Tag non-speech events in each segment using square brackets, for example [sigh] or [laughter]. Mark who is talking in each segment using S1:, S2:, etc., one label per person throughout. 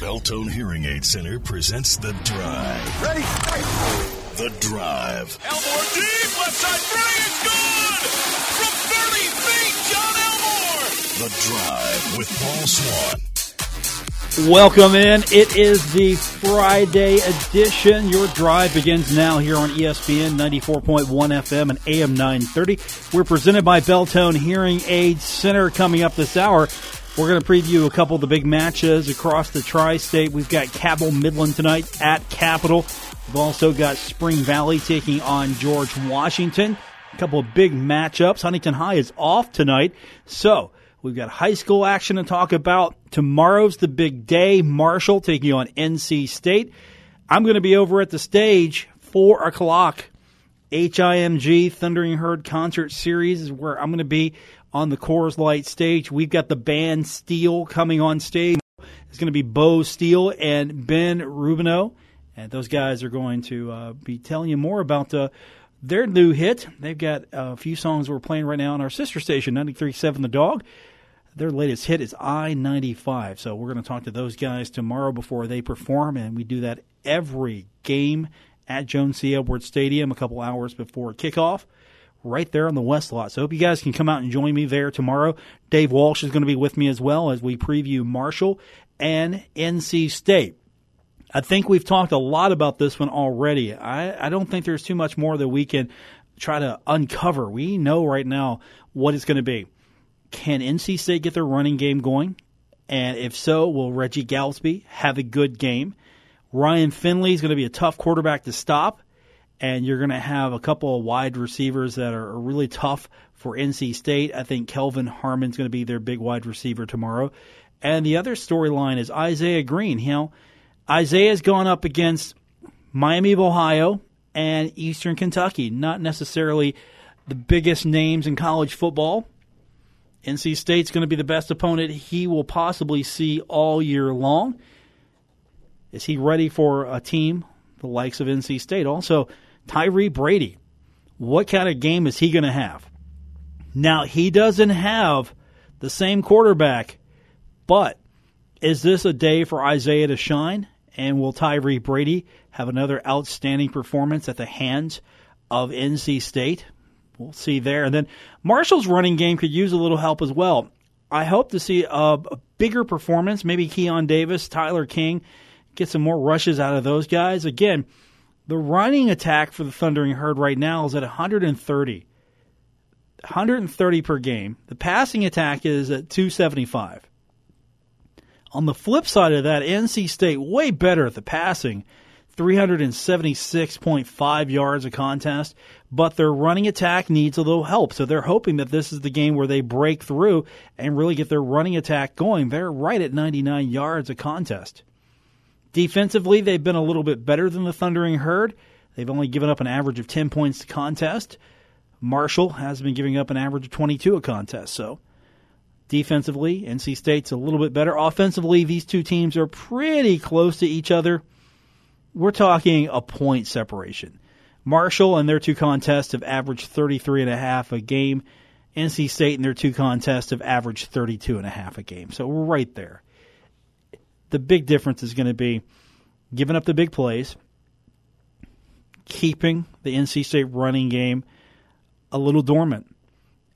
S1: Beltone Hearing Aid Center presents The Drive.
S2: Ready?
S1: The Drive.
S3: Elmore deep, left side three, it's good! From 30 feet, John Elmore!
S1: The Drive with Paul Swann.
S4: Welcome in. It is the Friday edition. Your drive begins now here on ESPN 94.1 FM and AM 930. We're presented by Beltone Hearing Aid Center coming up this hour. We're going to preview a couple of the big matches across the tri state. We've got Cabell Midland tonight at Capital. We've also got Spring Valley taking on George Washington. A couple of big matchups. Huntington High is off tonight. So, We've got high school action to talk about. Tomorrow's the big day. Marshall taking on NC State. I'm going to be over at the stage, 4 o'clock. HIMG Thundering Herd Concert Series is where I'm going to be on the Coors Light stage. We've got the band Steel coming on stage. It's going to be Bo Steele and Ben Rubino. And those guys are going to uh, be telling you more about uh, their new hit. They've got a few songs we're playing right now on our sister station, 93.7 The Dog. Their latest hit is I 95. So we're going to talk to those guys tomorrow before they perform, and we do that every game at Joan C. Edwards Stadium a couple hours before kickoff, right there on the West Lot. So hope you guys can come out and join me there tomorrow. Dave Walsh is going to be with me as well as we preview Marshall and NC State. I think we've talked a lot about this one already. I, I don't think there's too much more that we can try to uncover. We know right now what it's going to be. Can NC State get their running game going? And if so, will Reggie Gallaspy have a good game? Ryan Finley is going to be a tough quarterback to stop, and you're going to have a couple of wide receivers that are really tough for NC State. I think Kelvin Harmon's going to be their big wide receiver tomorrow. And the other storyline is Isaiah Green. You know, Isaiah's gone up against Miami of Ohio and Eastern Kentucky, not necessarily the biggest names in college football. NC State's going to be the best opponent he will possibly see all year long. Is he ready for a team the likes of NC State? Also, Tyree Brady. What kind of game is he going to have? Now, he doesn't have the same quarterback, but is this a day for Isaiah to shine? And will Tyree Brady have another outstanding performance at the hands of NC State? We'll see there. And then Marshall's running game could use a little help as well. I hope to see a, a bigger performance. Maybe Keion Davis, Tyler King, get some more rushes out of those guys. Again, the running attack for the Thundering Herd right now is at 130. 130 per game. The passing attack is at 275. On the flip side of that, NC State way better at the passing, 376.5 yards a contest, but their running attack needs a little help. So they're hoping that this is the game where they break through and really get their running attack going. They're right at 99 yards a contest. Defensively, they've been a little bit better than the Thundering Herd. They've only given up an average of 10 points a contest. Marshall has been giving up an average of 22 a contest. So defensively, NC State's a little bit better. Offensively, these two teams are pretty close to each other. We're talking a point separation. Marshall and their two contests have averaged 33 and a half a game. NC State and their two contests have averaged 32 and a half a game. So we're right there. The big difference is going to be giving up the big plays, keeping the NC State running game a little dormant,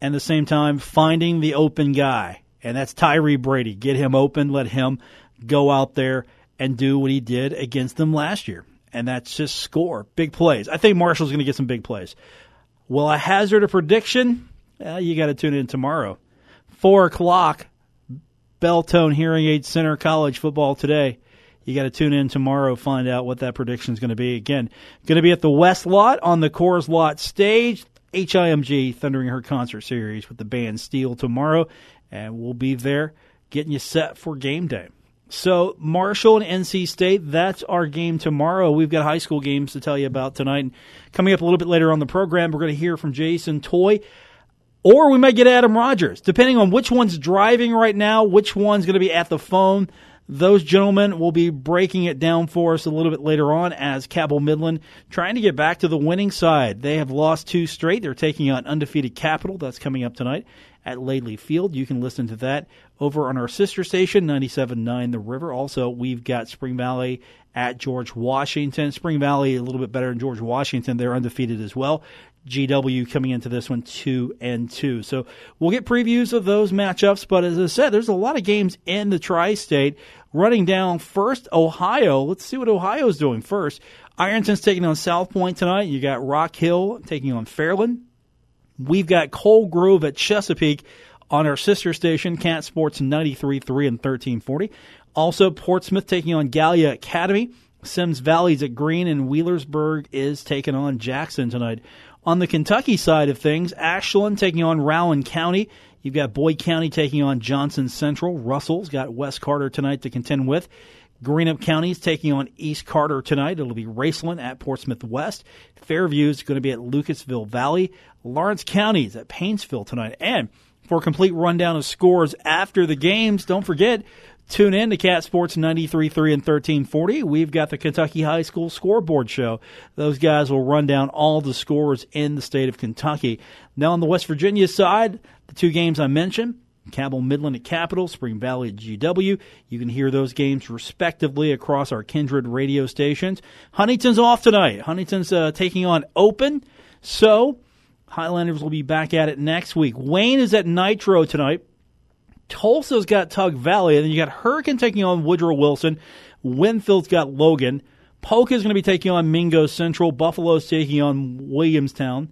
S4: and at the same time finding the open guy, and that's Tyree Brady. Get him open, let him go out there and do what he did against them last year, and that's just score big plays. I think Marshall's going to get some big plays. Will I hazard a prediction? Well, you got to tune in tomorrow, four o'clock. Beltone Hearing Aid Center College football today. You got to tune in tomorrow, find out what that prediction is going to be. Again, going to be at the West Lot on the Coors Light stage. HIMG Thundering Herd Concert Series with the band Steel tomorrow, and we'll be there getting you set for game day. So, Marshall and NC State, that's our game tomorrow. We've got high school games to tell you about tonight. And coming up a little bit later on the program, we're going to hear from Jason Toy, or we might get Adam Rogers, depending on which one's driving right now, which one's going to be at the phone. Those gentlemen will be breaking it down for us a little bit later on as Cabell Midland trying to get back to the winning side. They have lost two straight. They're taking on undefeated Capital. That's coming up tonight at Laidley Field. You can listen to that over on our sister station, 97.9 The River. Also, we've got Spring Valley at George Washington. Spring Valley a little bit better than George Washington. They're undefeated as well. GW coming into this one two and two. So we'll get previews of those matchups. But as I said, there's a lot of games in the tri-state. Running down first, Ohio. Let's see what Ohio's doing first. Ironton's taking on South Point tonight. You got Rock Hill taking on Fairland. We've got Coal Grove at Chesapeake on our sister station, Cat Sports 93.3 and 1340. Also, Portsmouth taking on Gallia Academy. Symmes Valley's at Green, and Wheelersburg is taking on Jackson tonight. On the Kentucky side of things, Ashland taking on Rowan County. You've got Boyd County taking on Johnson Central. Russell's got West Carter tonight to contend with. Greenup County is taking on East Carter tonight. It'll be Raceland at Portsmouth West. Fairview is going to be at Lucasville Valley. Lawrence County is at Paintsville tonight. And for a complete rundown of scores after the games, don't forget, tune in to Cat Sports 93.3 and 1340. We've got the Kentucky High School Scoreboard Show. Those guys will run down all the scores in the state of Kentucky. Now on the West Virginia side, the two games I mentioned, Cabell Midland at Capital, Spring Valley at GW. You can hear those games respectively across our kindred radio stations. Huntington's off tonight. Huntington's uh, taking on Open. So, Highlanders will be back at it next week. Wayne is at Nitro tonight. Tolsia's got Tug Valley, and then you got Hurricane taking on Woodrow Wilson. Winfield's got Logan. Poca is going to be taking on Mingo Central. Buffalo's taking on Williamstown.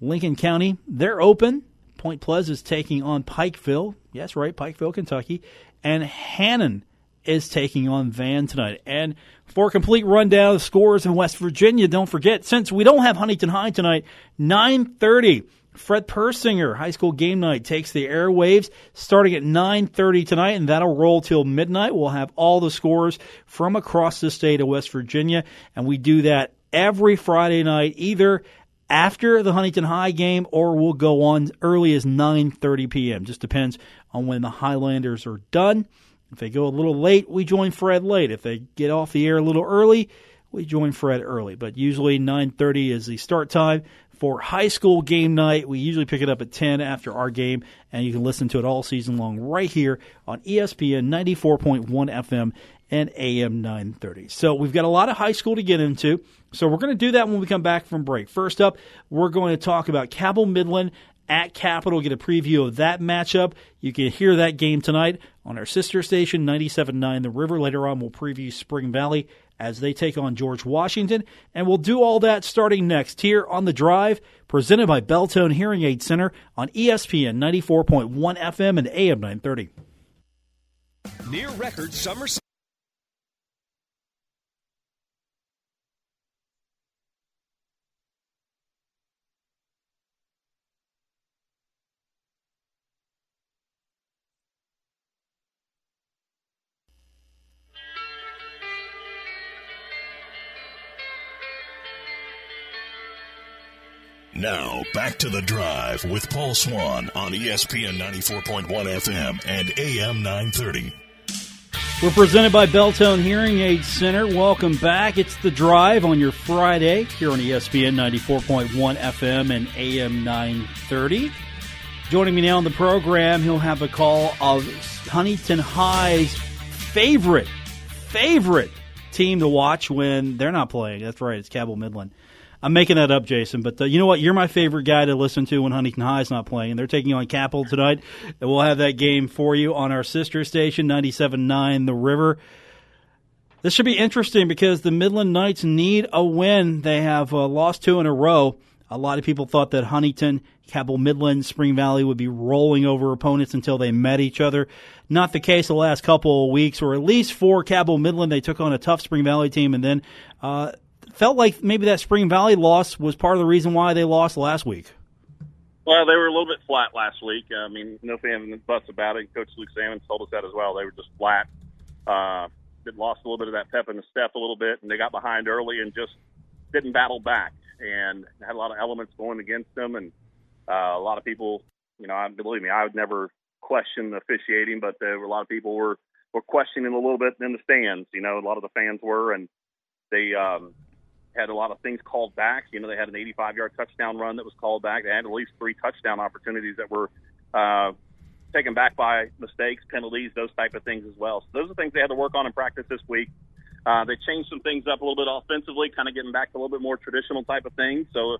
S4: Lincoln County, they're open. Point Pleasant is taking on Pikeville. Yes, right, Pikeville, Kentucky. And Hannan is taking on Van tonight. And for a complete rundown of scores in West Virginia, don't forget, since we don't have Huntington High tonight, 930. Fred Persinger, high school game night, takes the airwaves starting at 9.30 tonight, and that'll roll till midnight. We'll have all the scores from across the state of West Virginia, and we do that every Friday night, either after the Huntington High game, or we'll go on early as 9:30 p.m. Just depends on when the Highlanders are done. If they go a little late, we join Fred late. If they get off the air a little early, we join Fred early. But usually 9:30 is the start time for high school game night. We usually pick it up at 10 after our game, and you can listen to it all season long right here on ESPN 94.1 FM and AM 930. So we've got a lot of high school to get into. So we're going to do that when we come back from break. First up, we're going to talk about Cabell Midland at Capital, get a preview of that matchup. You can hear that game tonight on our sister station, 97.9 The River. Later on, we'll preview Spring Valley as they take on George Washington. And we'll do all that starting next here on The Drive, presented by Beltone Hearing Aid Center on ESPN 94.1 FM and AM 930.
S3: Near record summer.
S1: Now, back to the drive with Paul Swann on ESPN 94.1 FM and AM 930.
S4: We're presented by Beltone Hearing Aid Center. Welcome back. It's the drive on your Friday here on ESPN 94.1 FM and AM 930. Joining me now on the program, he'll have a call of Huntington High's favorite, favorite team to watch when they're not playing. That's right, it's Cabell Midland. I'm making that up, Jason. But you know what? You're my favorite guy to listen to when Huntington High is not playing. And they're taking on Capital tonight. And we'll have that game for you on our sister station, 97.9 The River. This should be interesting because the Midland Knights need a win. They have uh, lost two in a row. A lot of people thought that Huntington, Cabell Midland, Spring Valley would be rolling over opponents until they met each other. Not the case the last couple of weeks, or at least for Cabell Midland. They took on a tough Spring Valley team, and then uh, felt like maybe that Spring Valley loss was part of the reason why they lost last week.
S2: Well, they were a little bit flat last week. I mean, no fan buts about it. Coach Luke Salmon told us that as well. They were just flat. Uh, they lost a little bit of that pep in the step a little bit, and they got behind early and just didn't battle back. And had a lot of elements going against them, and uh, a lot of people, you know, I believe me, I would never question the officiating, but there were a lot of people were were questioning a little bit in the stands. You know, a lot of the fans were, and they um, had a lot of things called back. You know, they had an 85 yard touchdown run that was called back. They had at least three touchdown opportunities that were uh, taken back by mistakes, penalties, those type of things as well. So those are things they had to work on in practice this week. Uh, they changed some things up a little bit offensively, kind of getting back to a little bit more traditional type of things. So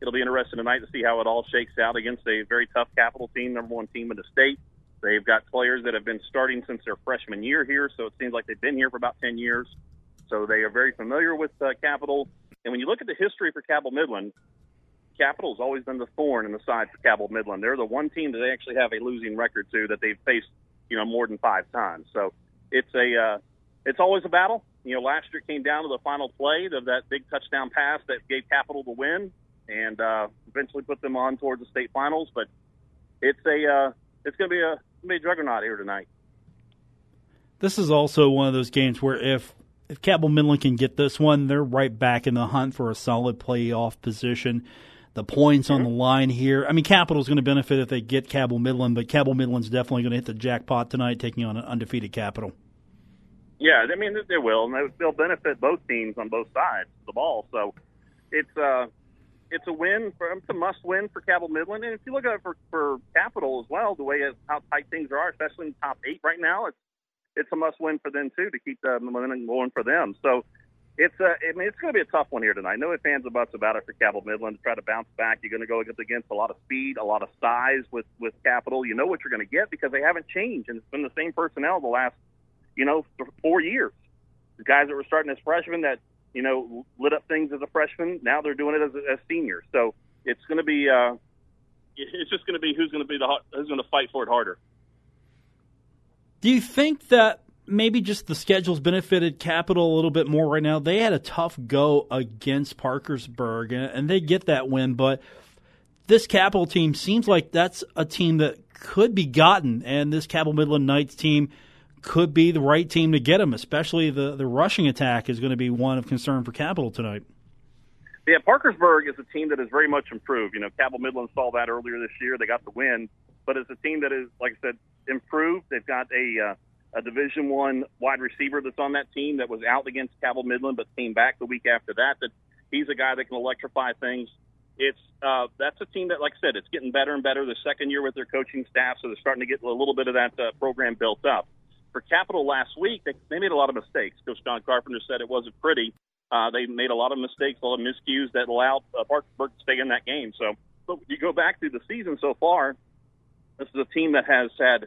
S2: it'll be interesting tonight to see how it all shakes out against a very tough capital team, number one team in the state. They've got players that have been starting since their freshman year here, so it seems like they've been here for about 10 years. So they are very familiar with uh, Capital. And when you look at the history for Cabell Midland, Capital has always been the thorn in the side for Cabell Midland. They're the one team that they actually have a losing record to that they've faced, you know, more than five times. So it's a uh, it's always a battle. You know, last year came down to the final play of that big touchdown pass that gave Capital the win and uh, eventually put them on towards the state finals. But it's a uh, it's going to be a be a juggernaut here tonight.
S4: This is also one of those games where if if Cabell Midland can get this one, they're right back in the hunt for a solid playoff position. The points mm-hmm. on the line here. I mean, Capital's going to benefit if they get Cabell Midland, but Cabell Midland's definitely going to hit the jackpot tonight, taking on an undefeated Capital.
S2: Yeah, I mean they will, and they'll benefit both teams on both sides of the ball. So it's uh, it's a win for it's a must win for Cabell Midland, and if you look at it for for Capital as well, the way it, how tight things are, especially in the top eight right now, it's it's a must win for them too to keep the momentum going for them. So it's a, I mean, it's going to be a tough one here tonight. No fans of butts about it for Cabell Midland to try to bounce back. You're going to go against a lot of speed, a lot of size with with Capital. You know what you're going to get because they haven't changed, and it's been the same personnel the last, you know, four years. The guys that were starting as freshmen that you know, lit up things as a freshman. Now they're doing it as, as seniors. So it's going to be, uh, it's just going to be who's going to be the who's going to fight for it harder.
S4: Do you think that maybe just the schedule's benefited Capital a little bit more right now? They had a tough go against Parkersburg, and they get that win, but this Capital team seems like that's a team that could be gotten, and this Cabell Midland Knights team could be the right team to get them, especially the, the rushing attack is going to be one of concern for Capital tonight.
S2: Yeah, Parkersburg is a team that has very much improved. You know, Cabell Midland saw that earlier this year. They got the win, but it's a team that is, like I said, improved. They've got a uh, a Division One wide receiver that's on that team that was out against Cabell Midland, but came back the week after that. That he's a guy that can electrify things. It's uh, that's a team that, like I said, it's getting better and better. The second year with their coaching staff, so they're starting to get a little bit of that uh, program built up for Capital last week, they, they made a lot of mistakes. Coach John Carpenter said it wasn't pretty. Uh, they made a lot of mistakes, a lot of miscues that allowed uh, Parkersburg to stay in that game. So, but you go back through the season so far, this is a team that has had.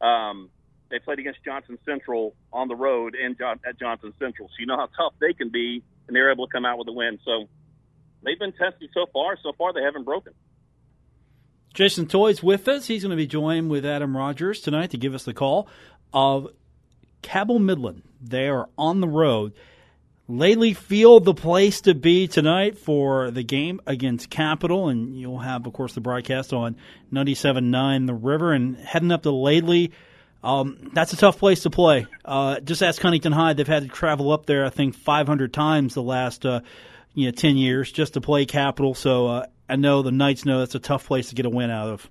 S2: Um, they played against Johnson Central on the road in John, at Johnson Central, so you know how tough they can be, and they're able to come out with a win. So they've been tested so far. So far, they haven't broken.
S4: Jason Toy's with us. He's going to be joined with Adam Rogers tonight to give us the call of Cabell Midland. They are on the road. Laidley Field, the place to be tonight for the game against Capital, and you'll have, of course, the broadcast on 97.9 The River. And heading up to Laidley, um, that's a tough place to play. Uh, just ask Huntington High; they've had to travel up there, I think, 500 times the last uh, you know 10 years just to play Capital. So uh, I know the Knights know that's a tough place to get a win out of.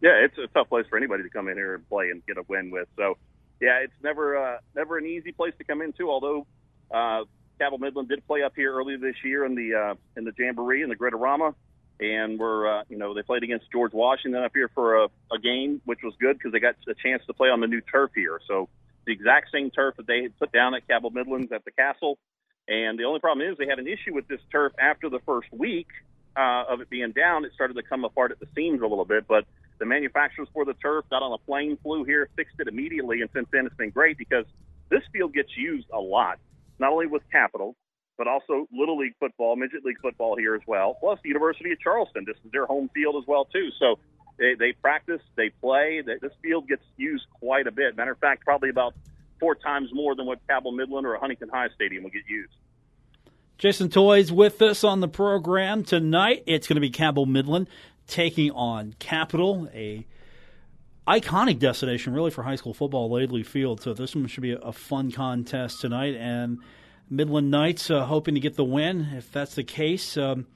S2: Yeah, it's a tough place for anybody to come in here and play and get a win with. So, yeah, it's never uh, never an easy place to come into. Although uh, Cabell Midland did play up here earlier this year in the uh, in the Jamboree in the Gritorama, and we're uh, you know they played against George Washington up here for a, a game, which was good because they got a chance to play on the new turf here. So the exact same turf that they had put down at Cabell Midlands at the Castle. And the only problem is they had an issue with this turf after the first week uh, of it being down. It started to come apart at the seams a little bit, but the manufacturers for the turf got on a plane, flew here, fixed it immediately, and since then it's been great because this field gets used a lot, not only with Capital, but also Little League football, Midget League football here as well. Plus, the University of Charleston, this is their home field as well too. So they, they practice, they play. They, this field gets used quite a bit. Matter of fact, probably about four times more than what Cabell Midland or Huntington High Stadium will get used.
S4: Jason Toys with us on the program tonight. It's going to be Cabell Midland taking on Capital, a iconic destination really for high school football, Laidley Field. So this one should be a fun contest tonight. And Midland Knights uh, hoping to get the win. If that's the case, um,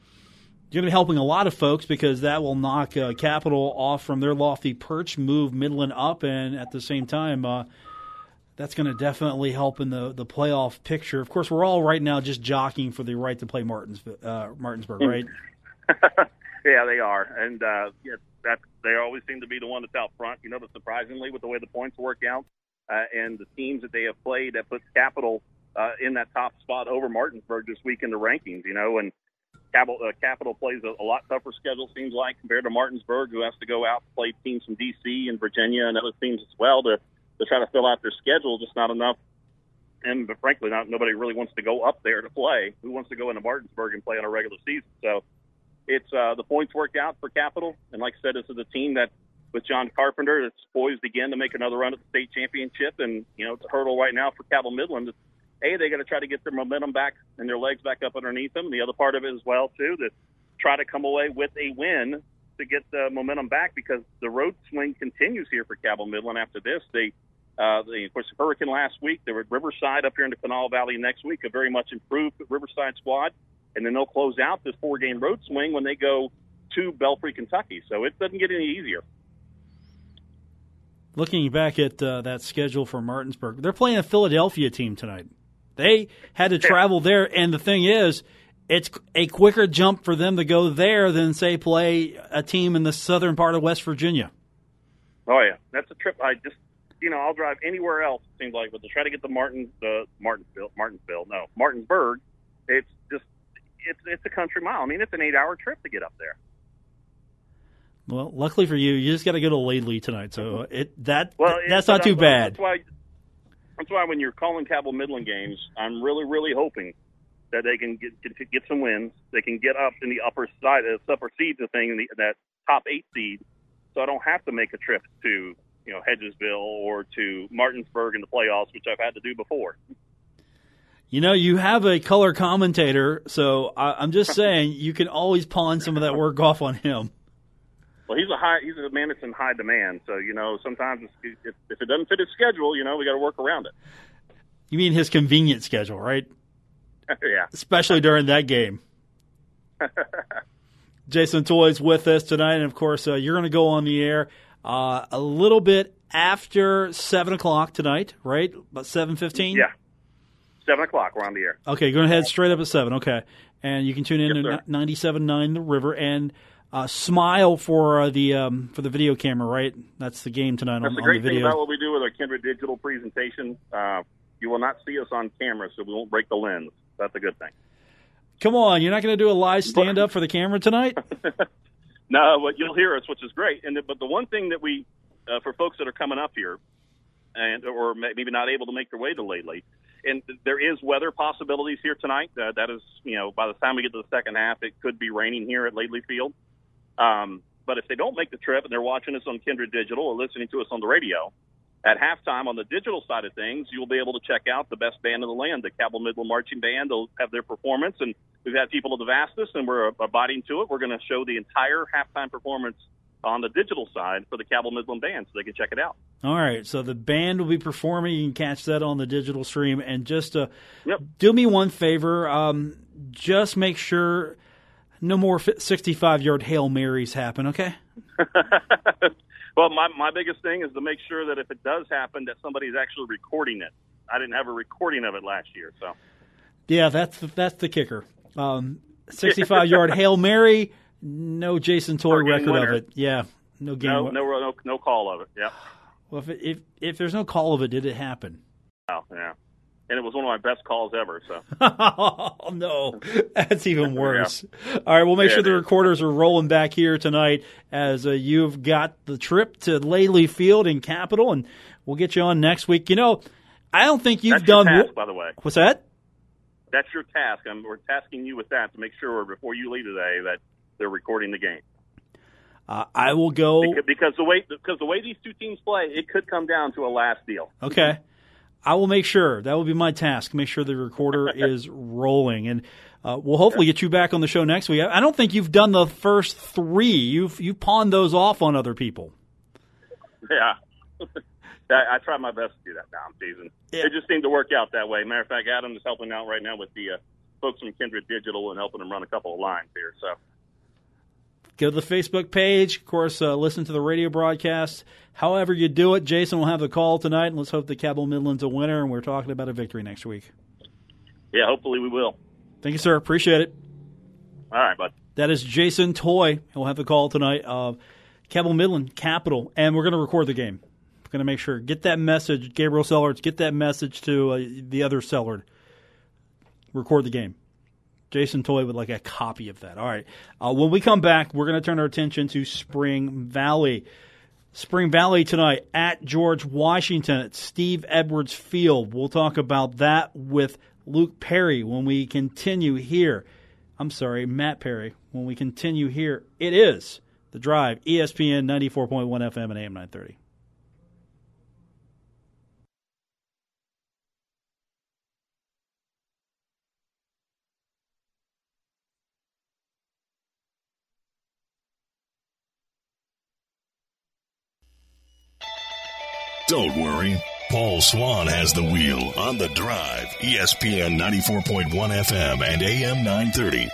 S4: you're going to be helping a lot of folks because that will knock uh, Capital off from their lofty perch, move Midland up, and at the same time, uh, that's going to definitely help in the, the playoff picture. Of course, we're all right now just jockeying for the right to play Martins, uh, Martinsburg, right? [laughs]
S2: Yeah, they are, and uh, yeah, that they always seem to be the one that's out front. You know, but surprisingly, with the way the points work out uh, and the teams that they have played, that puts Capital uh, in that top spot over Martinsburg this week in the rankings. You know, and Capital, uh, Capital plays a, a lot tougher schedule, seems like, compared to Martinsburg, who has to go out and play teams from D.C. and Virginia and other teams as well to to try to fill out their schedule. Just not enough and but frankly, not nobody really wants to go up there to play. Who wants to go into Martinsburg and play on a regular season? So it's uh, the points worked out for Capital, and like I said, this is a team that with John Carpenter that's poised again to make another run at the state championship, and you know it's a hurdle right now for Cabell Midland. A, they got to try to get their momentum back and their legs back up underneath them. The other part of it as well too, that try to come away with a win to get the momentum back because the road swing continues here for Cabell Midland after this. They uh, the, of course, the Hurricane last week. They were at Riverside up here in the Kanawha Valley next week, a very much improved Riverside squad. And then they'll close out this four game road swing when they go to Belfry, Kentucky. So it doesn't get any easier.
S4: Looking back at uh, that schedule for Martinsburg, they're playing a Philadelphia team tonight. They had to travel there, and the thing is, it's a quicker jump for them to go there than say play a team in the southern part of West Virginia.
S2: Oh yeah, that's a trip. I just you know, I'll drive anywhere else. It seems like, but to try to get to Martin, the Martinsville, Martinsville, no, Martinsburg, it's just it's it's a country mile. I mean, it's an eight-hour trip to get up there.
S4: Well, luckily for you, you just got to go to Laidley tonight, so it that well, that's not too bad.
S2: That's why. That's why when you're calling Cabell Midland games, I'm really, really hoping that they can get get, get some wins. They can get up in the upper side, the upper seed, the thing, in the, that top eight seed, so I don't have to make a trip to you know Hedgesville or to Martinsburg in the playoffs, which I've had to do before.
S4: You know, you have a color commentator, so I, am just [laughs] saying you can always pawn some of that work off on him.
S2: Well, he's a high, he's a man that's in high demand. So you know, sometimes if, if it doesn't fit his schedule, you know, we got to work around it.
S4: You mean his convenient schedule, right? [laughs]
S2: yeah.
S4: Especially during that game. [laughs] Jason Toy's with us tonight, and of course, uh, you're going to go on the air uh, a little bit after seven o'clock tonight, right? About seven fifteen.
S2: Yeah, seven o'clock. We're on the air.
S4: Okay, going to head straight up at seven. Okay, and you can tune in yes, to ninety seven nine The River and uh, smile for uh, the um, for the video camera. Right, that's the game tonight.
S2: That's
S4: on,
S2: the great
S4: the
S2: thing about what we do with our Kindred Digital presentation. Uh, you will not see us on camera, so we won't break the lens. That's a good thing.
S4: Come on, you're not going to do a live stand up for the camera tonight? [laughs]
S2: No, but you'll hear us, which is great. And the, but the one thing that we, uh, for folks that are coming up here, and or maybe not able to make their way to Laidley, and there is weather possibilities here tonight. Uh, that is, you know, by the time we get to the second half, it could be raining here at Laidley Field. Um, but if they don't make the trip and they're watching us on Kindred Digital or listening to us on the radio, at halftime on the digital side of things, you'll be able to check out the best band in the land, the Cabell Midland Marching Band. They'll have their performance, and we've had people have asked us, and we're abiding to it. We're going to show the entire halftime performance on the digital side for the Cabell Midland Band, so they can check it out.
S4: All right, so the band will be performing. You can catch that on the digital stream. And just uh, yep. do me one favor, um, just make sure no more 65 yard hail marys happen. Okay. [laughs]
S2: Well, my my biggest thing is to make sure that if it does happen, that somebody's actually recording it. I didn't have a recording of it last year, so.
S4: Yeah, that's that's the kicker. Um, 65 yard [laughs] hail mary, no Jason Toy record winner. of it. Yeah, no game.
S2: No, no, no, no call of it. Yeah.
S4: Well, if, if if there's no call of it, did it happen?
S2: Oh yeah and it was one of my best calls ever. So, [laughs]
S4: oh no, that's even worse. yeah. All right, we'll make yeah, sure the recorders are rolling back here tonight as uh, you've got the trip to Laidley Field in Capital, and we'll get you on next week. You know, I don't think you've
S2: that's
S4: done.
S2: Task, by the way,
S4: what's that?
S2: That's your task. I'm, we're tasking you with that to make sure before you leave today that they're recording the game.
S4: Uh, I will go
S2: because, because the way because the way these two teams play, it could come down to a last deal.
S4: Okay. I will make sure that will be my task. Make sure the recorder [laughs] is rolling, and uh, we'll hopefully get you back on the show next week. I don't think you've done the first three. You've you pawned those off on other people.
S2: Yeah, [laughs] I, I try my best to do that down season. Yeah. It just seemed to work out that way. Matter of fact, Adam is helping out right now with the uh, folks from Kindred Digital and helping them run a couple of lines here. So
S4: go to the Facebook page. Of course, uh, listen to the radio broadcast. However you do it, Jason will have the call tonight, and let's hope the Cabell Midland's a winner, and we're talking about a victory next week.
S2: Yeah, hopefully we will.
S4: Thank you, sir. Appreciate it.
S2: All right, bud.
S4: That is Jason Toy. He'll have the call tonight. Uh, Cabell Midland Capital, and we're going to record the game. We're going to make sure get that message, Gabriel Sellards, get that message to uh, the other Sellard. Record the game. Jason Toy would like a copy of that. All right. Uh, when we come back, we're going to turn our attention to Spring Valley. Spring Valley tonight at George Washington at Steve Edwards Field. We'll talk about that with Luke Perry when we continue here. I'm sorry, Matt Perry, when we continue here. It is The Drive, ESPN 94.1 FM and AM 930.
S1: Don't worry. Paul Swann has the wheel on the drive. ESPN 94.1 FM and AM 930.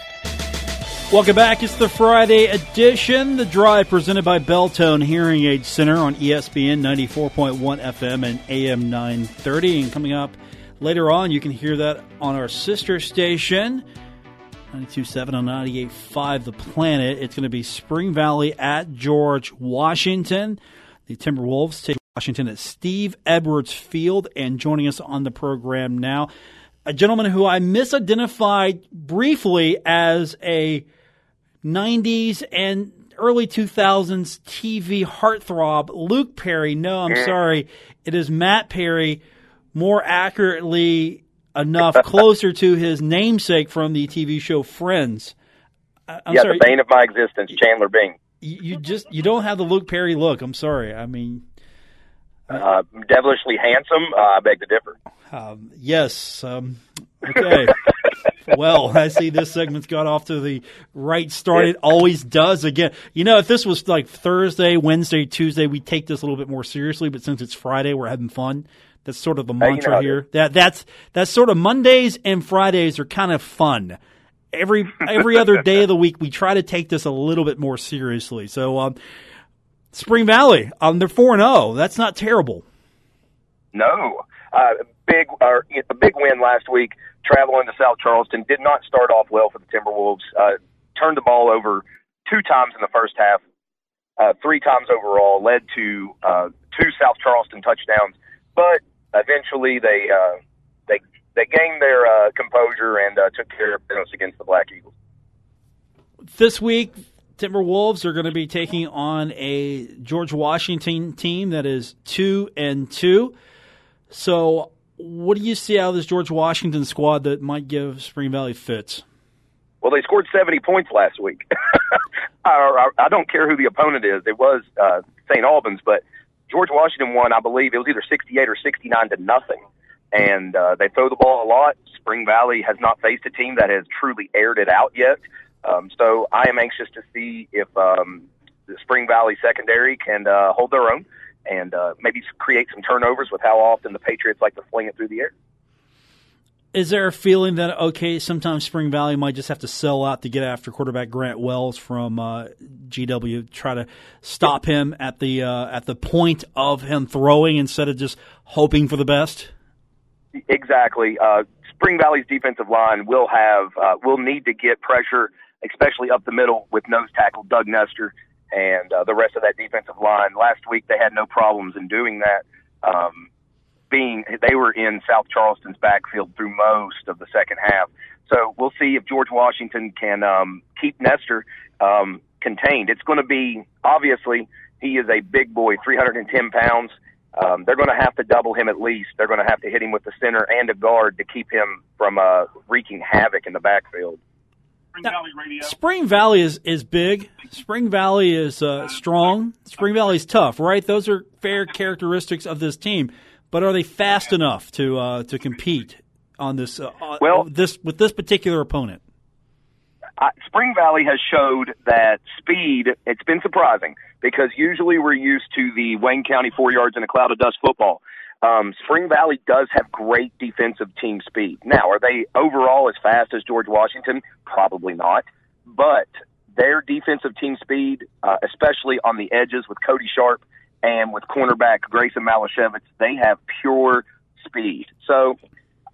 S4: Welcome back. It's the Friday edition. The drive presented by Beltone Hearing Aid Center on ESPN 94.1 FM and AM 930. And coming up later on, you can hear that on our sister station, 92.7 on 98.5 The Planet. It's going to be Spring Valley at George Washington. The Timberwolves take Washington at Steve Edwards Field. And joining us on the program now, a gentleman who I misidentified briefly as a 90s and early 2000s TV heartthrob, Luke Perry. No, I'm sorry. It is Matt Perry, more accurately enough, [laughs] closer to his namesake from the TV show Friends.
S5: I'm yeah, sorry. the bane of my existence, Chandler Bing.
S4: You, you just you don't have the Luke Perry look. I'm sorry. I mean,
S5: uh, devilishly handsome. Uh, I beg to differ.
S4: Um, yes. Um, okay. [laughs] well, I see this segment's got off to the right start. It always does again. You know, if this was like Thursday, Wednesday, Tuesday, we take this a little bit more seriously. But since it's Friday, we're having fun. That's sort of the mantra you know, here. That that's that's sort of Mondays and Fridays are kind of fun. Every every other [laughs] day of the week, we try to take this a little bit more seriously. So, um, Spring Valley. Um, they're four and zero. Oh. That's not terrible.
S5: No, uh, big uh, a big win last week. Traveling to South Charleston did not start off well for the Timberwolves. Uh, turned the ball over two times in the first half, uh, three times overall. Led to uh, two South Charleston touchdowns, but eventually they uh, they they gained their uh, composure and uh, took care of business against the Black Eagles.
S4: This week, Timberwolves are going to be taking on a George Washington team that is two and two. So, what do you see out of this George Washington squad that might give Spring Valley fits?
S5: Well, they scored 70 points last week. [laughs] I, I, don't care who the opponent is. It was uh, St. Albans, but George Washington won, I believe, it was either 68 or 69 to nothing. And uh, they throw the ball a lot. Spring Valley has not faced a team that has truly aired it out yet. Um, so I am anxious to see if um, the Spring Valley secondary can uh, hold their own and uh, maybe create some turnovers with how often the Patriots like to fling it through the air.
S4: Is there a feeling that okay, sometimes Spring Valley might just have to sell out to get after quarterback Grant Wells from uh, GW, try to stop him at the uh, at the point of him throwing instead of just hoping for the best?
S5: Exactly. Uh, Spring Valley's defensive line will have uh, will need to get pressure especially up the middle with nose tackle Doug Nester and uh, the rest of that defensive line. Last week they had no problems in doing that. Um, being they were in South Charleston's backfield through most of the second half. So we'll see if George Washington can um, keep Nester um, contained. It's going to be obviously he is a big boy, 310 pounds. Um, they're going to have to double him at least. They're going to have to hit him with the center and a guard to keep him from uh, wreaking havoc in the backfield.
S4: Spring Valley Radio. Spring Valley is, is big. Spring Valley is uh, strong. Spring Valley is tough, right? Those are fair characteristics of this team. But are they fast enough to uh, to compete on this? Uh, well, this with this particular opponent.
S5: Uh, Spring Valley has showed that speed. It's been surprising because usually we're used to the Wayne County four yards in a cloud of dust football. Um, Spring Valley does have great defensive team speed. Now, are they overall as fast as George Washington? Probably not. But their defensive team speed, uh, especially on the edges with Cody Sharp and with cornerback Grayson Malashevitz, they have pure speed. So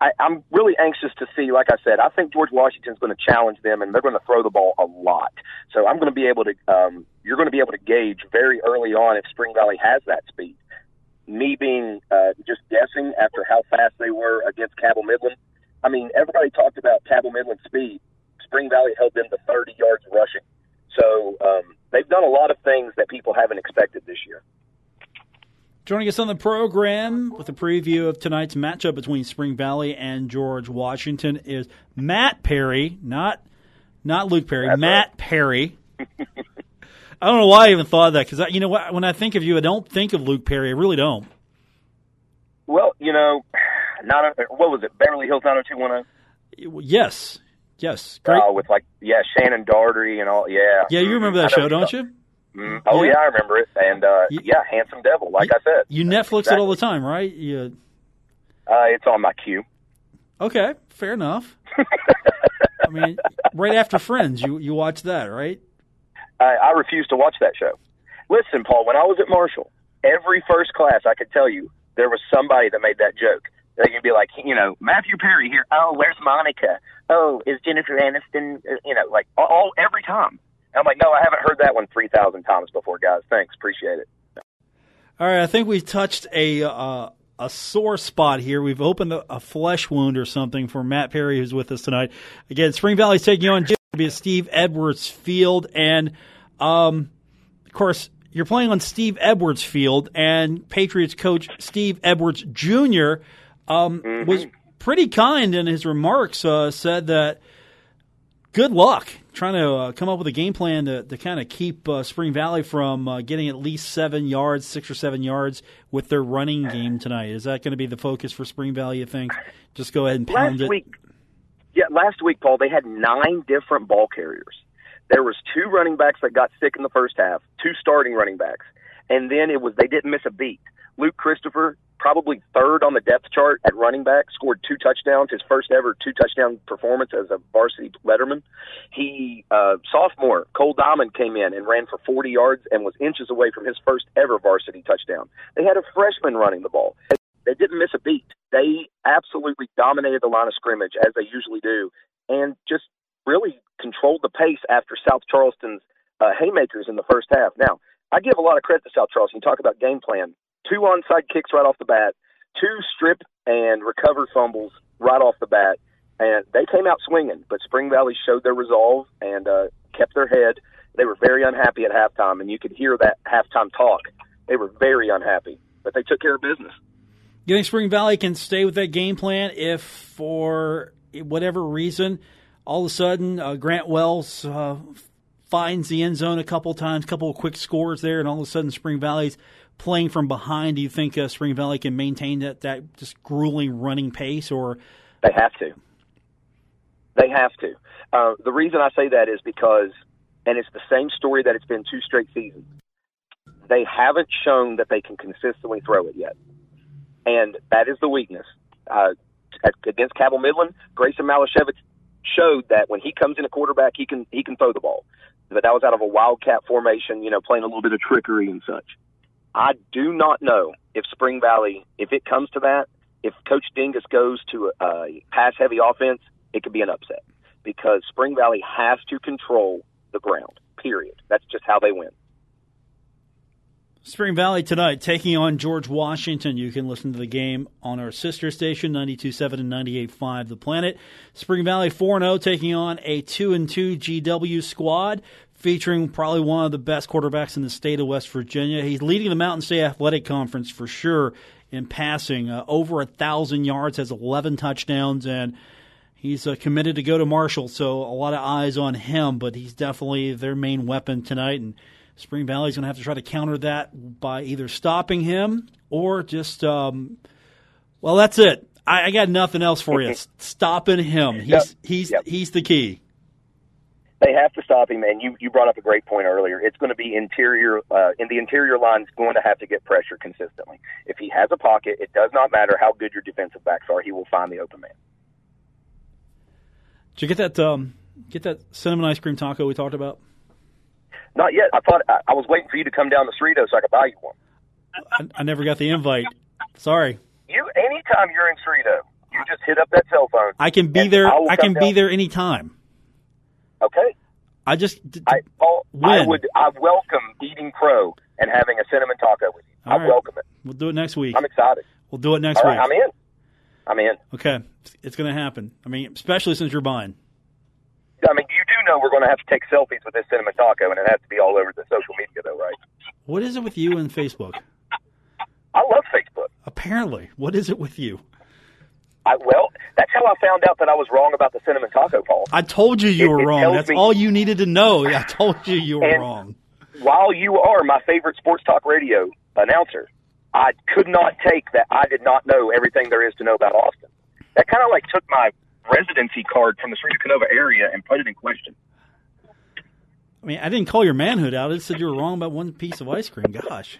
S5: I, I'm really anxious to see. Like I said, I think George Washington's going to challenge them, and they're going to throw the ball a lot. So I'm going to be able to. Um, you're going to be able to gauge very early on if Spring Valley has that speed. Me being uh, just guessing after how fast they were against Cabell Midland. I mean, everybody talked about Cabell Midland speed. Spring Valley held them to 30 yards rushing. So um, they've done a lot of things that people haven't expected this year.
S4: Joining us on the program with a preview of tonight's matchup between Spring Valley and George Washington is Matt Perry, not not Luke Perry, That's Matt right. Perry. [laughs] I don't know why I even thought of that because you know? When I think of you, I don't think of Luke Perry. I really don't.
S5: Well, you know, not a, what was it? Beverly Hills 90210.
S4: Yes, yes, great.
S5: Uh, with like yeah, Shannen Doherty and all. Yeah,
S4: yeah, you remember that show, don't you?
S5: Mm, oh yeah. yeah. I remember it, and uh, you, yeah, handsome devil, like
S4: you,
S5: I said.
S4: You Netflix exactly. it all the time, right? You,
S5: uh, it's on my queue.
S4: Okay, fair enough. [laughs] I mean, right after Friends, you you watch that, right?
S5: I, I refuse to watch that show. Listen, Paul, when I was at Marshall, every first class, I could tell you there was somebody that made that joke. They could be like, you know, Matthew Perry here. Oh, where's Monica? Oh, is Jennifer Aniston? Uh, you know, like all every time. I'm like, no, I haven't heard that one 3,000 times before, guys. Thanks. Appreciate it.
S4: All right. I think we've touched a, uh, a sore spot here. We've opened a, a, flesh wound or something for Matt Perry, who's with us tonight. Again, Spring Valley's taking on be Steve Edwards Field. And, um, of course, you're playing on Steve Edwards Field, and Patriots coach Steve Edwards Jr. Um, mm-hmm. was pretty kind in his remarks, uh, said that good luck trying to uh, come up with a game plan to, to kind of keep uh, Spring Valley from uh, getting at least seven yards, six or seven yards with their running game tonight. Is that going to be the focus for Spring Valley? You think? Just go ahead and pound
S5: last
S4: it.
S5: Week, yeah, last week, Paul, they had nine different ball carriers. There was two running backs that got sick in the first half, two starting running backs, and then it was they didn't miss a beat. Luke Christopher probably third on the depth chart at running back, scored two touchdowns, his first ever two touchdown performance as a varsity letterman. He, uh, sophomore, Cole Diamond came in and ran for 40 yards and was inches away from his first ever varsity touchdown. They had a freshman running the ball. They didn't miss a beat. They absolutely dominated the line of scrimmage as they usually do and just really controlled the pace after South Charleston's uh, haymakers in the first half. Now, I give a lot of credit to South Charleston. You talk about game plan two onside kicks right off the bat, two strip and recover fumbles right off the bat, and they came out swinging. But Spring Valley showed their resolve and uh, kept their head. They were very unhappy at halftime, and you could hear that halftime talk. They were very unhappy, but they took care of business.
S4: You think Spring Valley can stay with that game plan if, for whatever reason, all of a sudden uh, Grant Wells uh, finds the end zone a couple times, a couple of quick scores there, and all of a sudden Spring Valley's playing from behind, do you think uh, Spring Valley can maintain that, that just grueling running pace, or
S5: they have to? They have to. Uh, the reason I say that is because, and it's the same story that it's been two straight seasons. They haven't shown that they can consistently throw it yet, and that is the weakness. Uh, against Cabell Midland, Grayson Malashevich showed that when he comes in a quarterback, he can he can throw the ball. But that was out of a wildcat formation, you know, playing a little bit of trickery and such. I do not know if Spring Valley, if it comes to that, if Coach Dingess goes to a pass heavy offense, it could be an upset because Spring Valley has to control the ground, period. That's just how they win.
S4: Spring Valley tonight taking on George Washington. You can listen to the game on our sister station, 92.7 and 98.5 The Planet. Spring Valley 4 0 taking on a 2 2 GW squad featuring probably one of the best quarterbacks in the state of West Virginia. He's leading the Mountain State Athletic Conference for sure in passing. Uh, over a thousand yards, has 11 touchdowns, and he's uh, committed to go to Marshall. So a lot of eyes on him, but he's definitely their main weapon tonight. And Spring Valley's going to have to try to counter that by either stopping him or just, um, well, that's it. I, I, got nothing else for you. Stopping him. He's yep. he's yep. he's the key
S5: they have to stop him. And you you brought up a great point earlier. It's going to be interior uh, in the interior line is going to have to get pressure consistently. If he has a pocket, it does not matter how good your defensive backs are. He will find the open man.
S4: Did you get that um, get that cinnamon ice cream taco we talked about?
S5: Not yet. I thought I, I was waiting for you to come down to Cerritos so I could buy you one.
S4: I, I never got the invite. Sorry.
S5: You anytime you're in Cerritos, you just hit up that cell phone.
S4: I can be there.
S5: I
S4: I can be there anytime.
S5: Okay.
S4: I just d- d-
S5: I, Paul, I would. I welcome eating crow and having a cinnamon taco with you.
S4: All
S5: I
S4: right.
S5: welcome it.
S4: we'll do it next week.
S5: I'm excited.
S4: We'll do it next
S5: All right,
S4: week.
S5: I'm in. I'm in.
S4: Okay, it's going to happen. I mean, especially since you're buying.
S5: I mean, you do know we're going to have to take selfies with this cinnamon taco, and it has to be all over the social media, though, right?
S4: What is it with you and Facebook?
S5: I love Facebook.
S4: Apparently, what is it with you?
S5: I, well, that's how I found out that I was wrong about the cinnamon taco, Paul.
S4: I told you you
S5: It-
S4: were
S5: it
S4: wrong. That's
S5: me-
S4: all you needed to know. [laughs] I told you you were wrong.
S5: While you are my favorite sports talk radio announcer, I could not take that I did not know everything there is to know about Austin. That kind of like took my residency card from the Ceredo-Kenova area and put it in question.
S4: I mean, I didn't call your manhood out. I just said you were wrong about one piece of ice cream. Gosh,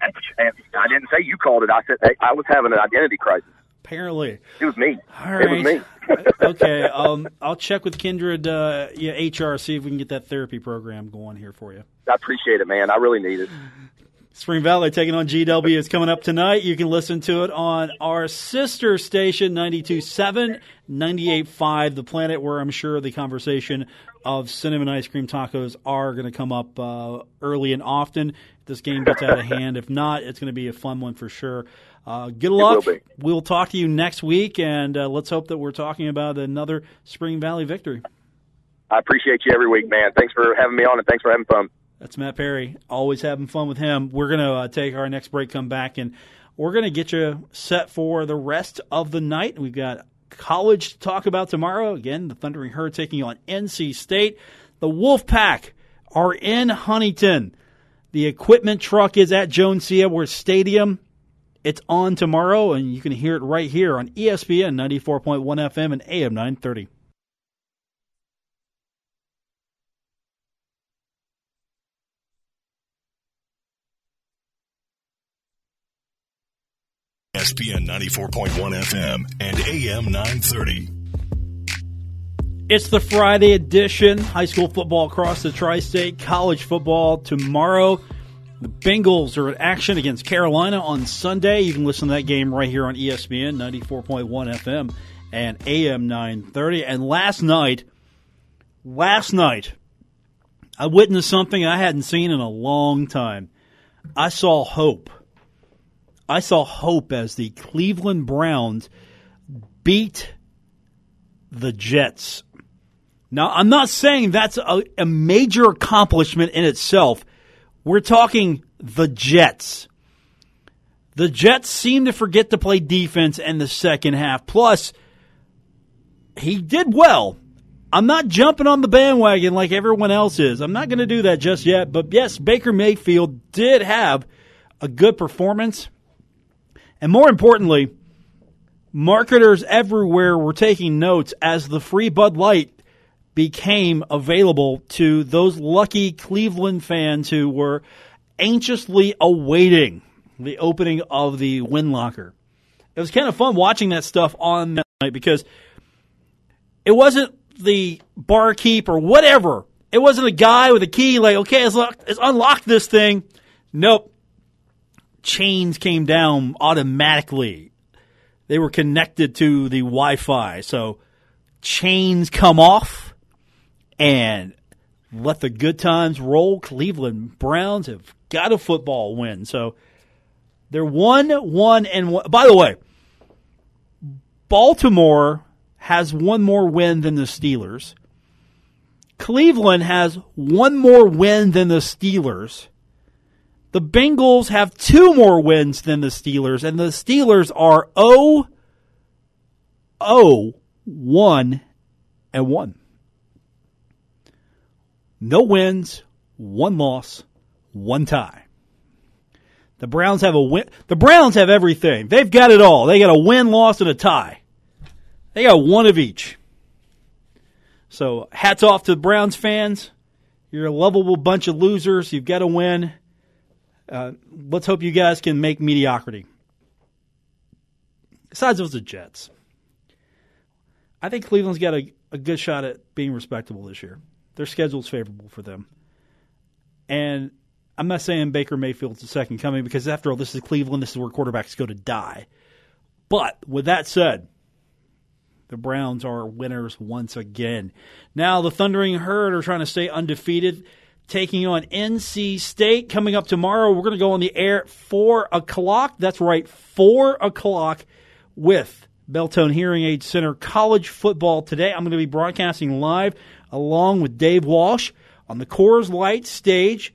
S5: And [laughs] I didn't say you called it. I said I was having an identity crisis.
S4: Apparently.
S5: It was me.
S4: All right.
S5: It was me. [laughs]
S4: okay. Um, I'll check with Kindred, uh, yeah, HR, see if we can get that therapy program going here for you.
S5: I appreciate it, man. I really need it.
S4: Spring Valley taking on GW is coming up tonight. You can listen to it on our sister station, 92.7, 98.5, The Planet, where I'm sure the conversation of cinnamon ice cream tacos are going to come up uh, early and often. If this game gets out of [laughs] hand. If not, it's going to be a fun one for sure. Uh, good luck. We'll talk to you next week, and uh, let's hope that we're talking about another Spring Valley victory.
S5: I appreciate you every week, man. Thanks for having me on, and thanks for having fun.
S4: That's Matt Perry. Always having fun with him. We're going to uh, take our next break, come back, and we're going to get you set for the rest of the night. We've got college to talk about tomorrow. Again, the Thundering Herd taking on NC State. The Wolfpack are in Huntington. The equipment truck is at Joan C. Edwards Stadium. It's on tomorrow, and you can hear it right here on ESPN 94.1 FM and AM 930.
S1: ESPN 94.1 FM and AM 930.
S4: It's the Friday edition. High school football across the tri state, college football tomorrow. The Bengals are in action against Carolina on Sunday. You can listen to that game right here on ESPN 94.1 FM and AM 930. And last night, last night, I witnessed something I hadn't seen in a long time. I saw hope. I saw hope as the Cleveland Browns beat the Jets. Now, I'm not saying that's a, a major accomplishment in itself. We're talking the Jets. The Jets seem to forget to play defense in the second half. Plus, he did well. I'm not jumping on the bandwagon like everyone else is. I'm not going to do that just yet. But yes, Baker Mayfield did have a good performance. And more importantly, marketers everywhere were taking notes as the free Bud Light became available to those lucky Cleveland fans who were anxiously awaiting the opening of the Wind Locker. It was kind of fun watching that stuff on that night because it wasn't the barkeep or whatever. It wasn't a guy with a key like, okay, let's, lock, let's unlock this thing. Nope. Chains came down automatically. They were connected to the Wi Fi. So chains come off and let the good times roll. Cleveland Browns have got a football win. So they're one, one, and one. By the way, Baltimore has one more win than the Steelers. Cleveland has one more win than the Steelers. The Bengals have two more wins than the Steelers, and the Steelers are 0 0 1 and 1. No wins, one loss, one tie. The Browns have a win. The Browns have everything. They've got it all. They got a win, loss, and a tie. They got one of each. So hats off to the Browns fans. You're a lovable bunch of losers. You've got to win. Uh, let's hope you guys can make mediocrity. Besides, was the Jets. I think Cleveland's got a, a good shot at being respectable this year. Their schedule's favorable for them. And I'm not saying Baker Mayfield's the second coming because, after all, this is Cleveland. This is where quarterbacks go to die. But with that said, The Browns are winners once again. Now, the Thundering Herd are trying to stay undefeated, taking on NC State. Coming up tomorrow, we're going to go on the air at 4 o'clock. That's right, 4 o'clock with Beltone Hearing Aid Center College Football today. I'm going to be broadcasting live along with Dave Walsh on the Coors Light stage.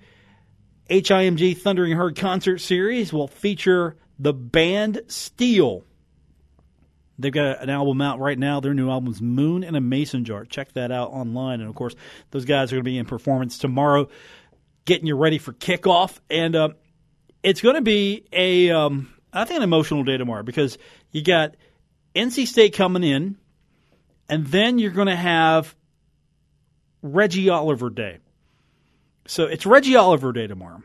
S4: HIMG Thundering Herd concert series will feature the band Steel. They've got an album out right now. Their new album's Moon in a Mason Jar. Check that out online. And of course, those guys are going to be in performance tomorrow, getting you ready for kickoff. And uh, it's going to be a, um, I think, an emotional day tomorrow because you got NC State coming in, and then you're going to have Reggie Oliver Day. So it's Reggie Oliver Day tomorrow.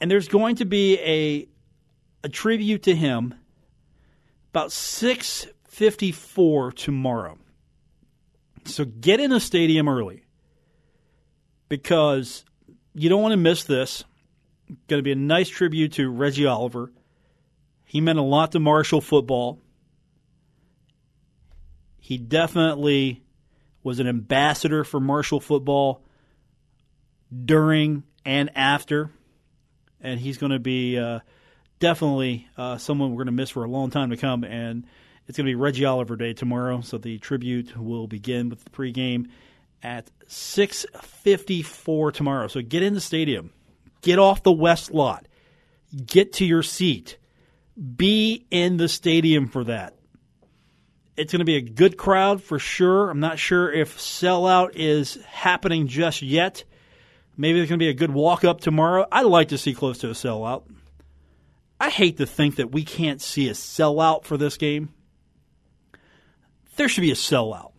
S4: And there's going to be a a tribute to him about 6:54 tomorrow. So get in a stadium early because you don't want to miss this. Going to be a nice tribute to Reggie Oliver. He meant a lot to Marshall football. He definitely was an ambassador for Marshall football during and after, and he's going to be uh, definitely uh, someone we're going to miss for a long time to come. And it's going to be Reggie Oliver Day tomorrow, so the tribute will begin with the pregame at 6:54 tomorrow. So get in the stadium, get off the west lot, get to your seat, be in the stadium for that. It's going to be a good crowd for sure. I'm not sure if sellout is happening just yet. Maybe there's going to be a good walk up tomorrow. I'd like to see close to a sellout. I hate to think that we can't see a sellout for this game. There should be a sellout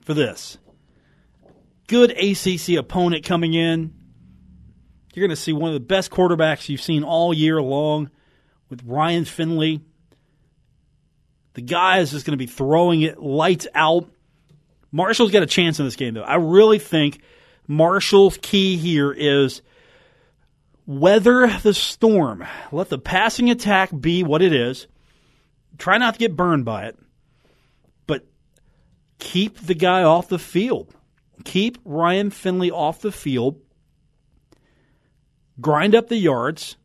S4: for this. Good ACC opponent coming in. You're going to see one of the best quarterbacks you've seen all year long with Ryan Finley. The guy is just going to be throwing it lights out. Marshall's got a chance in this game, though. I really think Marshall's key here is weather the storm. Let the passing attack be what it is. Try not to get burned by it, but keep the guy off the field. Keep Ryan Finley off the field. Grind up the yards.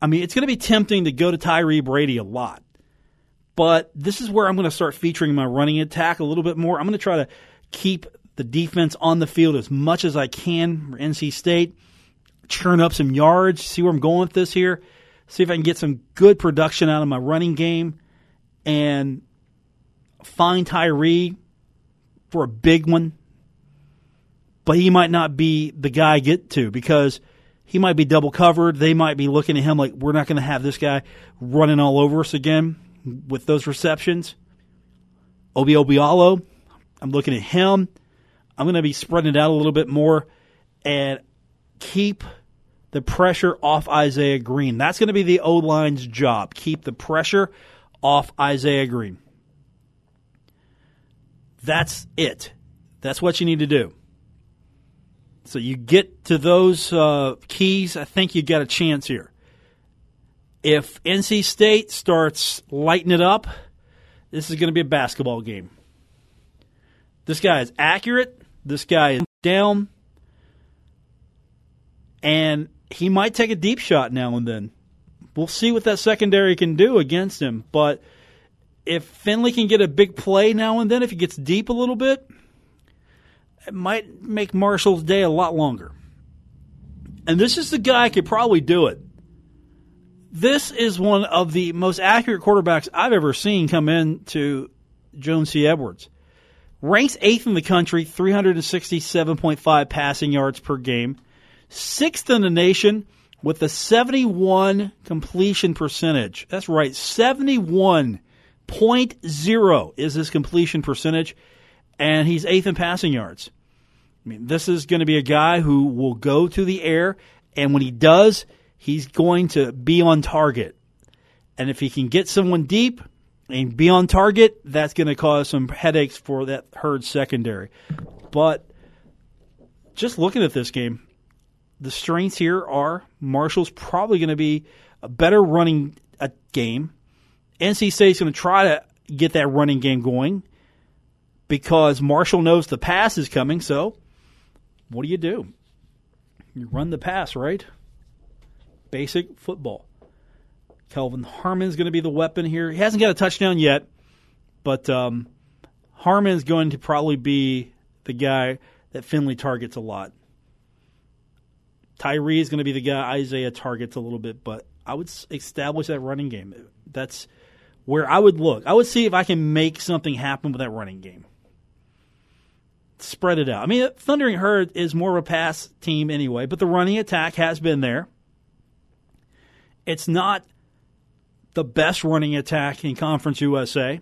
S4: I mean, it's going to be tempting to go to Tyree Brady a lot. But this is where I'm going to start featuring my running attack a little bit more. I'm going to try to keep the defense on the field as much as I can for NC State churn up some yards, see where I'm going with this here, see if I can get some good production out of my running game and find Tyree for a big one. But he might not be the guy I get to because he might be double covered. They might be looking at him like we're not going to have this guy running all over us again with those receptions. Obi Obialo, I'm looking at him. I'm going to be spreading it out a little bit more and keep the pressure off Isaiah Green. That's going to be the O line's job. Keep the pressure off Isaiah Green. That's it. That's what you need to do. So you get to those uh, keys, I think you got a chance here. If NC State starts lighting it up, this is going to be a basketball game. This guy is accurate. This guy is down. And he might take a deep shot now and then. We'll see what that secondary can do against him. But if Finley can get a big play now and then, if he gets deep a little bit, it might make Marshall's day a lot longer. And this is the guy who could probably do it. This is one of the most accurate quarterbacks I've ever seen come in to Joan C. Edwards. Ranks eighth in the country, 367.5 passing yards per game sixth in the nation with a 71 completion percentage. That's right, 71.0 is his completion percentage, and he's eighth in passing yards. I mean, this is going to be a guy who will go to the air, and when he does, he's going to be on target. And if he can get someone deep and be on target, that's going to cause some headaches for that herd secondary. But just looking at this game, the strengths here are Marshall's probably going to be a better running a game. NC State's going to try to get that running game going because Marshall knows the pass is coming. So, what do you do? You run the pass, right? Basic football. Kelvin Harmon's going to be the weapon here. He hasn't got a touchdown yet, but um, Harmon's going to probably be the guy that Finley targets a lot. Tyree is going to be the guy Isaiah targets a little bit, but I would establish that running game. That's where I would look. I would see if I can make something happen with that running game. Spread it out. I mean, Thundering Herd is more of a pass team anyway, but the running attack has been there. It's not the best running attack in Conference USA,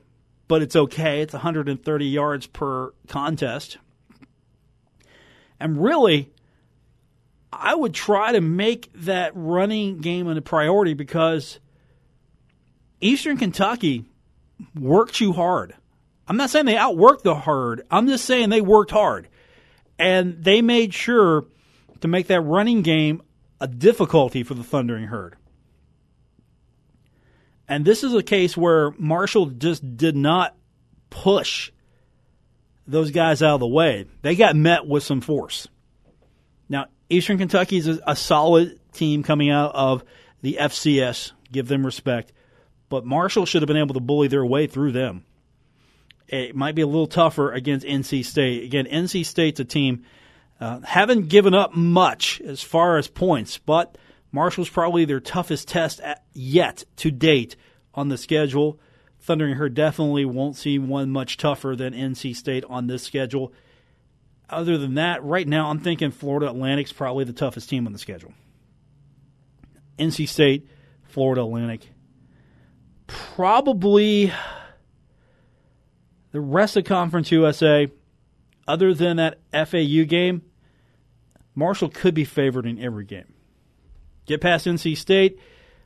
S4: but it's okay. It's 130 yards per contest. And really, I would try to make that running game a priority because Eastern Kentucky worked you hard. I'm not saying they outworked the herd. I'm just saying they worked hard. And they made sure to make that running game a difficulty for the Thundering Herd. And this is a case where Marshall just did not push those guys out of the way. They got met with some force. Now, Eastern Kentucky is a, solid team coming out of the FCS. Give them respect. But Marshall should have been able to bully their way through them. It might be a little tougher against NC State. Again, NC State's a team uh, haven't given up much as far as points, but Marshall's probably their toughest test at, yet to date on the schedule. Thundering Herd definitely won't see one much tougher than NC State on this schedule other than that, right now I'm thinking Florida Atlantic's probably the toughest team on the schedule. NC State, Florida Atlantic. Probably the rest of Conference USA, other than that FAU game, Marshall could be favored in every game. Get past NC State,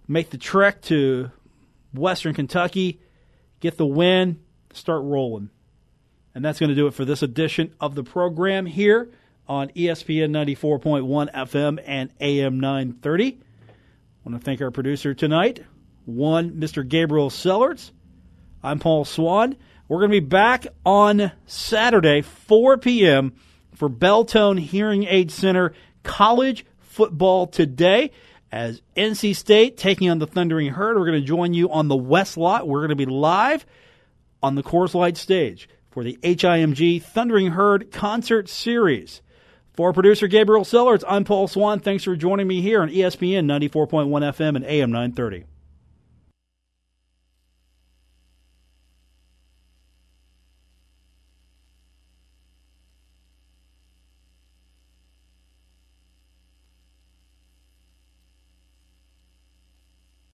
S4: make the trek to Western Kentucky, get the win, start rolling. And that's going to do it for this edition of the program here on ESPN 94.1 FM and AM 930. I want to thank our producer tonight, one Mr. Gabriel Sellards. I'm Paul Swann. We're going to be back on Saturday, 4 p.m. for Beltone Hearing Aid Center College Football Today. As NC State taking on the Thundering Herd, we're going to join you on the West Lot. We're going to be live on the Coors Light stage for the HIMG Thundering Herd Concert Series. For producer Gabriel Sellers, I'm Paul Swann. Thanks for joining me here on ESPN 94.1 FM and AM 930.